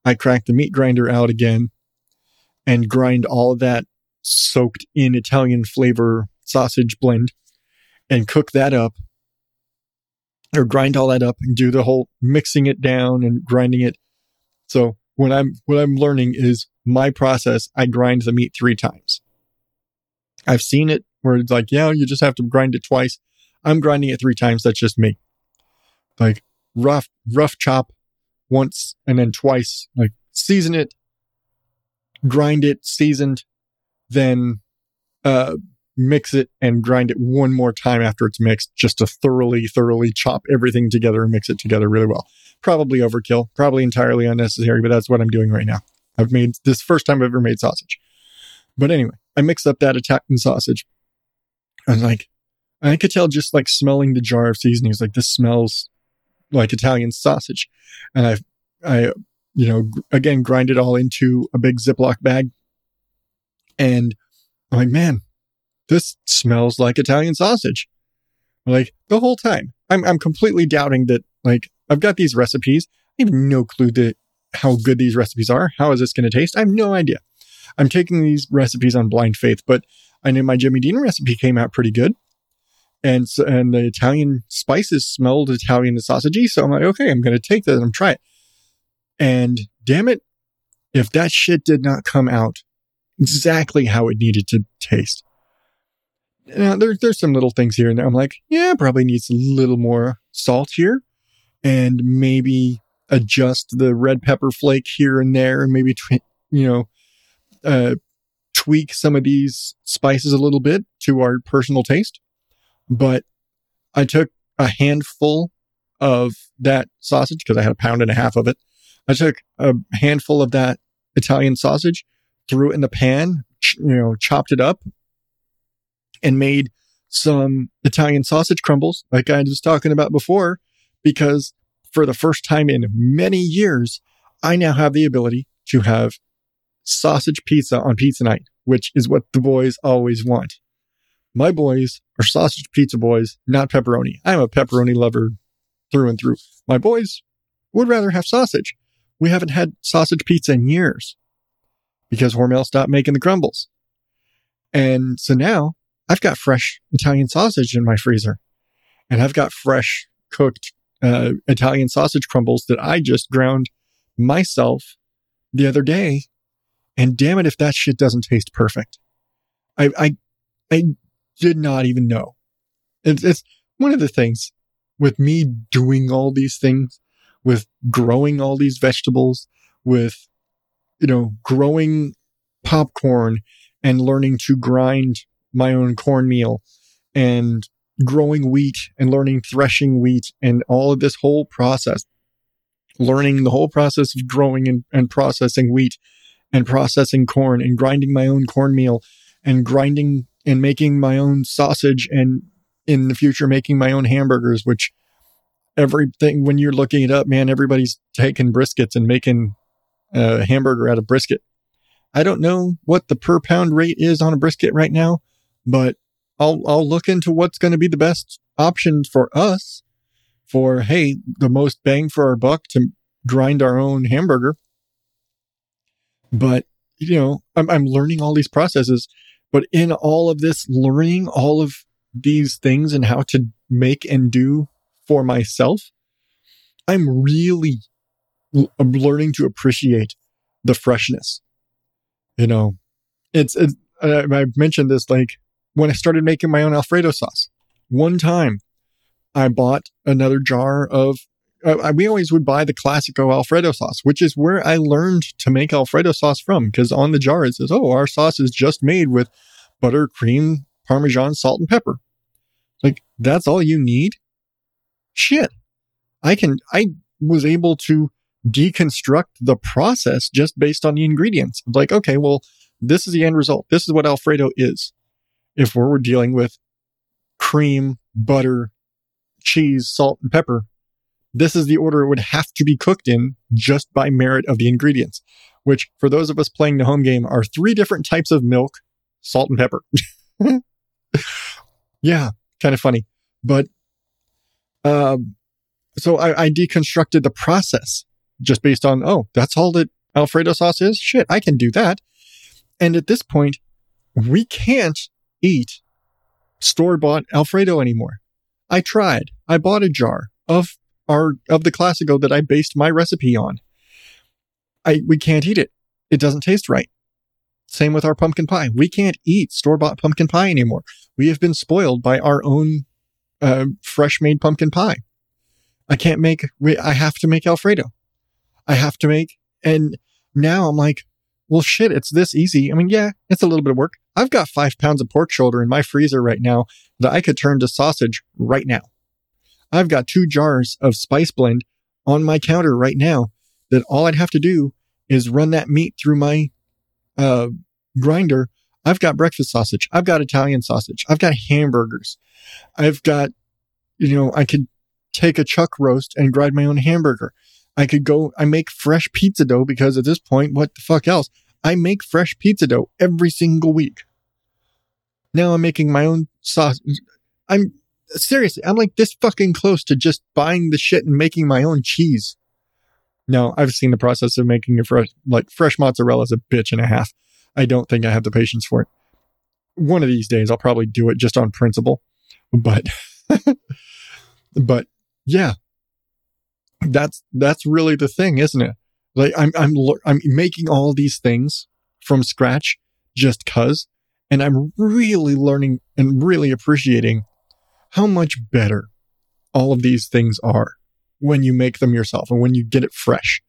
I cracked the meat grinder out again and grind all of that soaked in Italian flavor sausage blend and cook that up or grind all that up and do the whole mixing it down and grinding it. So what I'm what I'm learning is my process. I grind the meat three times. I've seen it where it's like, yeah, you just have to grind it twice. I'm grinding it three times. That's just me. Like rough, rough chop once and then twice. Like season it, grind it, seasoned, then uh, mix it and grind it one more time after it's mixed, just to thoroughly, thoroughly chop everything together and mix it together really well. Probably overkill, probably entirely unnecessary, but that's what I'm doing right now. I've made this first time I've ever made sausage. But anyway, I mixed up that Italian sausage. I was like, I could tell just like smelling the jar of seasoning. Like this smells like Italian sausage, and I, I, you know, again grind it all into a big Ziploc bag, and I'm like, man, this smells like Italian sausage. Like the whole time, I'm I'm completely doubting that. Like I've got these recipes. I have no clue that how good these recipes are. How is this going to taste? I have no idea. I'm taking these recipes on blind faith, but I knew my Jimmy Dean recipe came out pretty good. And and the Italian spices smelled Italian and sausagey. So I'm like, okay, I'm going to take that and try it. And damn it, if that shit did not come out exactly how it needed to taste. Now, there, there's some little things here and there. I'm like, yeah, probably needs a little more salt here and maybe adjust the red pepper flake here and there and maybe, tw- you know, uh, tweak some of these spices a little bit to our personal taste. But I took a handful of that sausage because I had a pound and a half of it. I took a handful of that Italian sausage, threw it in the pan, ch- you know, chopped it up and made some Italian sausage crumbles like I was talking about before, because for the first time in many years, I now have the ability to have sausage pizza on pizza night, which is what the boys always want. My boys are sausage pizza boys, not pepperoni. I'm a pepperoni lover through and through. My boys would rather have sausage. We haven't had sausage pizza in years because Hormel stopped making the crumbles. And so now I've got fresh Italian sausage in my freezer and I've got fresh cooked uh, Italian sausage crumbles that I just ground myself the other day. And damn it, if that shit doesn't taste perfect. I, I, I did not even know. It's, it's one of the things with me doing all these things, with growing all these vegetables, with, you know, growing popcorn and learning to grind my own cornmeal and growing wheat and learning threshing wheat and all of this whole process, learning the whole process of growing and, and processing wheat and processing corn and grinding my own cornmeal and grinding and making my own sausage and in the future making my own hamburgers, which everything when you're looking it up, man, everybody's taking briskets and making a hamburger out of brisket. I don't know what the per pound rate is on a brisket right now, but I'll I'll look into what's going to be the best option for us for hey, the most bang for our buck to grind our own hamburger. But you know, I'm I'm learning all these processes, but in all of this learning all of these things and how to make and do for myself, I'm really I'm learning to appreciate the freshness. You know, it's, it's I mentioned this like when I started making my own Alfredo sauce. One time I bought another jar of, uh, we always would buy the Classico Alfredo sauce, which is where I learned to make Alfredo sauce from. Because on the jar it says, oh, our sauce is just made with butter, cream, Parmesan, salt, and pepper. Like, that's all you need? Shit. I can, I was able to deconstruct the process just based on the ingredients. Like, okay, well, this is the end result. This is what Alfredo is if we're dealing with cream, butter, cheese, salt, and pepper, this is the order it would have to be cooked in just by merit of the ingredients, which for those of us playing the home game are three different types of milk, salt and pepper. yeah, kind of funny. But, um, so I, I deconstructed the process just based on, oh, that's all that Alfredo sauce is? Shit, I can do that. And at this point, we can't eat store bought Alfredo anymore. I tried. I bought a jar of our, of the Classico that I based my recipe on. I, we can't eat it. It doesn't taste right. Same with our pumpkin pie. We can't eat store bought pumpkin pie anymore. We have been spoiled by our own, uh, fresh made pumpkin pie. I can't make, I have to make Alfredo. I have to make, and now I'm like, well, shit, it's this easy. I mean, yeah, it's a little bit of work. I've got five pounds of pork shoulder in my freezer right now that I could turn to sausage right now. I've got two jars of spice blend on my counter right now that all I'd have to do is run that meat through my uh, grinder. I've got breakfast sausage. I've got Italian sausage. I've got hamburgers. I've got, you know, I could take a chuck roast and grind my own hamburger. I could go, I make fresh pizza dough because at this point, what the fuck else? I make fresh pizza dough every single week. Now I'm making my own sauce. I'm seriously, I'm like this fucking close to just buying the shit and making my own cheese. No, I've seen the process of making a fresh, like fresh mozzarella is a bitch and a half. I don't think I have the patience for it. One of these days I'll probably do it just on principle, but, but yeah, that's, that's really the thing, isn't it? Like I'm, I'm, I'm making all these things from scratch just cause. And I'm really learning and really appreciating how much better all of these things are when you make them yourself and when you get it fresh.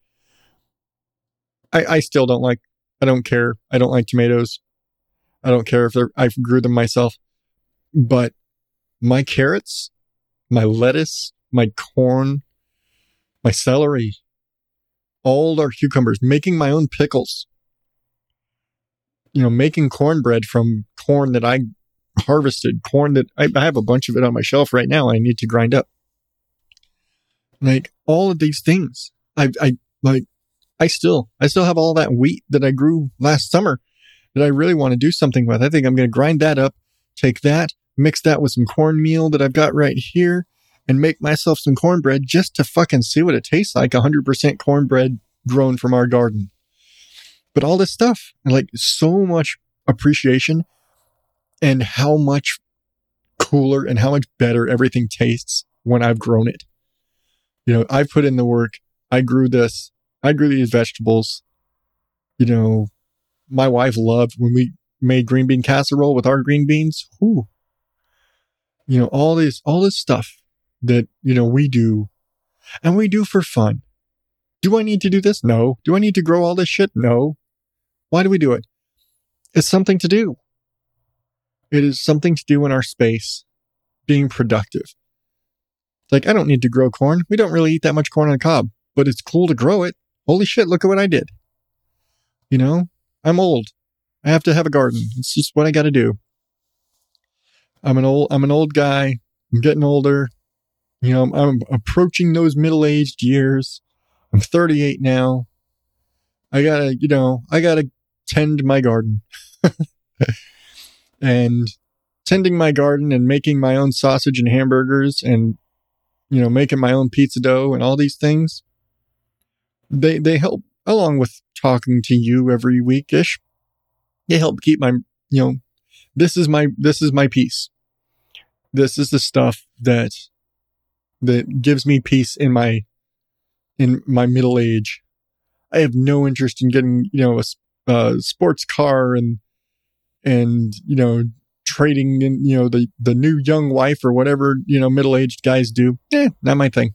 I, I still don't like, I don't care. I don't like tomatoes. I don't care if I grew them myself, but my carrots, my lettuce, my corn, my celery, all our cucumbers, making my own pickles, you know, making cornbread from corn that I harvested, corn that I, I have a bunch of it on my shelf right now. I need to grind up. Like all of these things, I, I like, I still, I still have all that wheat that I grew last summer that I really want to do something with. I think I'm going to grind that up, take that, mix that with some cornmeal that I've got right here and make myself some cornbread just to fucking see what it tastes like 100% cornbread grown from our garden. But all this stuff, like so much appreciation and how much cooler and how much better everything tastes when I've grown it. You know, I've put in the work. I grew this. I grew these vegetables. You know, my wife loved when we made green bean casserole with our green beans. Whew. You know, all this, all this stuff that, you know, we do and we do for fun. Do I need to do this? No. Do I need to grow all this shit? No. Why do we do it? It's something to do. It is something to do in our space, being productive. Like, I don't need to grow corn. We don't really eat that much corn on the cob, but it's cool to grow it. Holy shit, look at what I did. You know, I'm old. I have to have a garden. It's just what I got to do. I'm an old, I'm an old guy. I'm getting older. You know, I'm, I'm approaching those middle aged years. I'm 38 now. I gotta, you know, I gotta tend my garden. and tending my garden and making my own sausage and hamburgers and, you know, making my own pizza dough and all these things. They, they help along with talking to you every week ish. They help keep my, you know, this is my, this is my peace. This is the stuff that that gives me peace in my in my middle age. I have no interest in getting you know a, sports car and and you know trading in you know the the new young wife or whatever you know middle aged guys do. Eh, not my thing.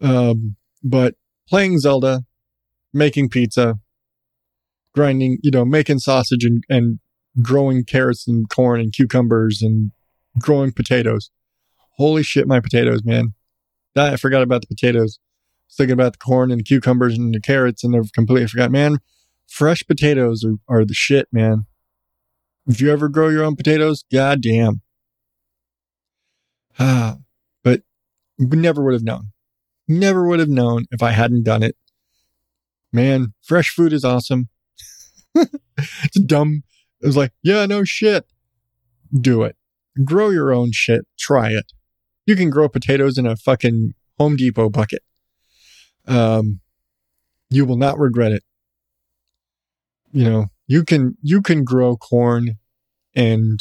Um, but playing Zelda, making pizza, grinding, you know, making sausage and, and growing carrots and corn and cucumbers and growing potatoes holy shit, my potatoes, man. I forgot about the potatoes. I was thinking about the corn and the cucumbers and the carrots and I've completely forgot. Man, fresh potatoes are, are the shit, man. If you ever grow your own potatoes, goddamn. Ah, but never would have known. Never would have known if I hadn't done it. Man, fresh food is awesome. it's dumb. It was like, yeah, no shit. Do it. Grow your own shit. Try it. You can grow potatoes in a fucking Home Depot bucket. Um, you will not regret it. You know, you can you can grow corn and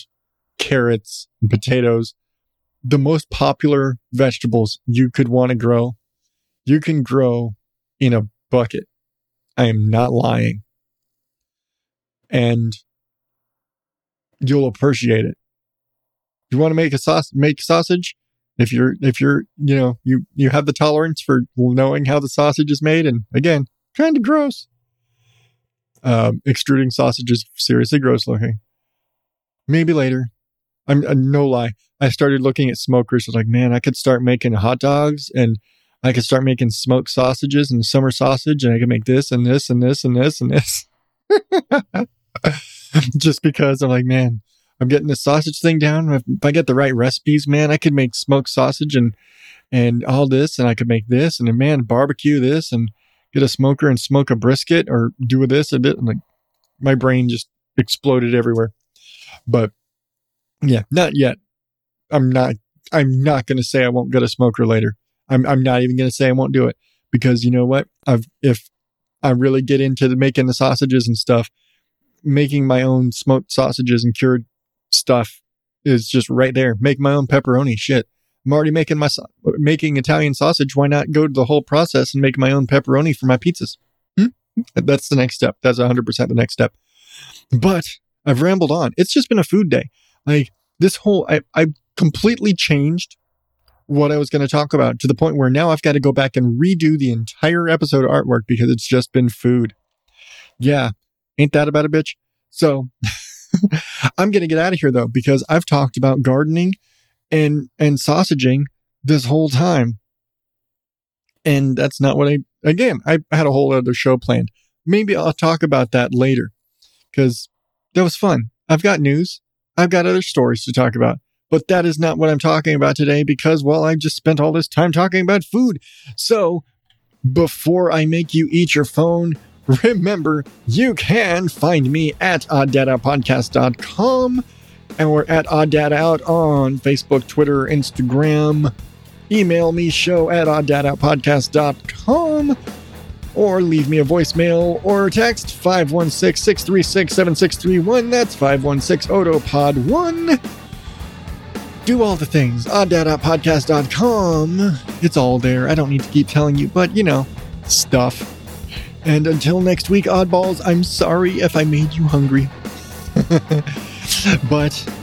carrots and potatoes. The most popular vegetables you could want to grow, you can grow in a bucket. I am not lying. And you'll appreciate it. You want to make a sauce, make sausage? If you're, if you're, you know, you, you have the tolerance for knowing how the sausage is made. And again, kind of gross. Um, extruding sausage is seriously gross looking. Maybe later. I'm uh, no lie. I started looking at smokers. I was like, man, I could start making hot dogs and I could start making smoked sausages and summer sausage and I could make this and this and this and this and this. Just because I'm like, man, I'm getting the sausage thing down. If, I get the right recipes, man, I could make smoked sausage and and all this, and I could make this, and then, man, barbecue this, and get a smoker and smoke a brisket, or do this a bit. And like, my brain just exploded everywhere. But yeah, not yet. I'm not. I'm not going to say I won't get a smoker later. I'm. I'm not even going to say I won't do it because you know what? I've if I really get into the making the sausages and stuff, making my own smoked sausages and cured stuff is just right there. Make my own pepperoni. Shit. I'm already making my making Italian sausage. Why not go to the whole process and make my own pepperoni for my pizzas? Hmm? That's the next step. That's 100% the next step. But I've rambled on. It's just been a food day. Like this whole, I, I completely changed what I was going to talk about to the point where now I've got to go back and redo the entire episode artwork because it's just been food. Yeah. Ain't that about a bitch? So I'm going to get out of here though, because I've talked about gardening and, and sausaging this whole time. And that's not what I, again, I had a whole other show planned. Maybe I'll talk about that later because that was fun. I've got news. I've got other stories to talk about, but that is not what I'm talking about today because, well, I just spent all this time talking about food. So before I make you eat your phone, remember you can find me at odddatapodcast.com and we're at Odd Out on Facebook, Twitter, Instagram. Email me show at odddatapodcast.com or leave me a voicemail or text 516 636 7631. That's 516 Otopod 1. Do all the things. Odddatapodcast.com. It's all there. I don't need to keep telling you, but you know, stuff. And until next week, oddballs, I'm sorry if I made you hungry. but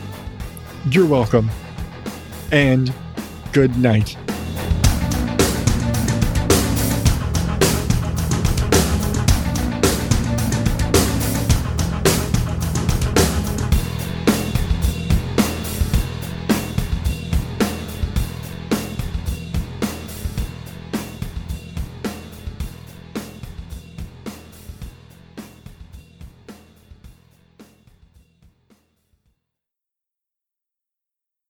you're welcome. And good night.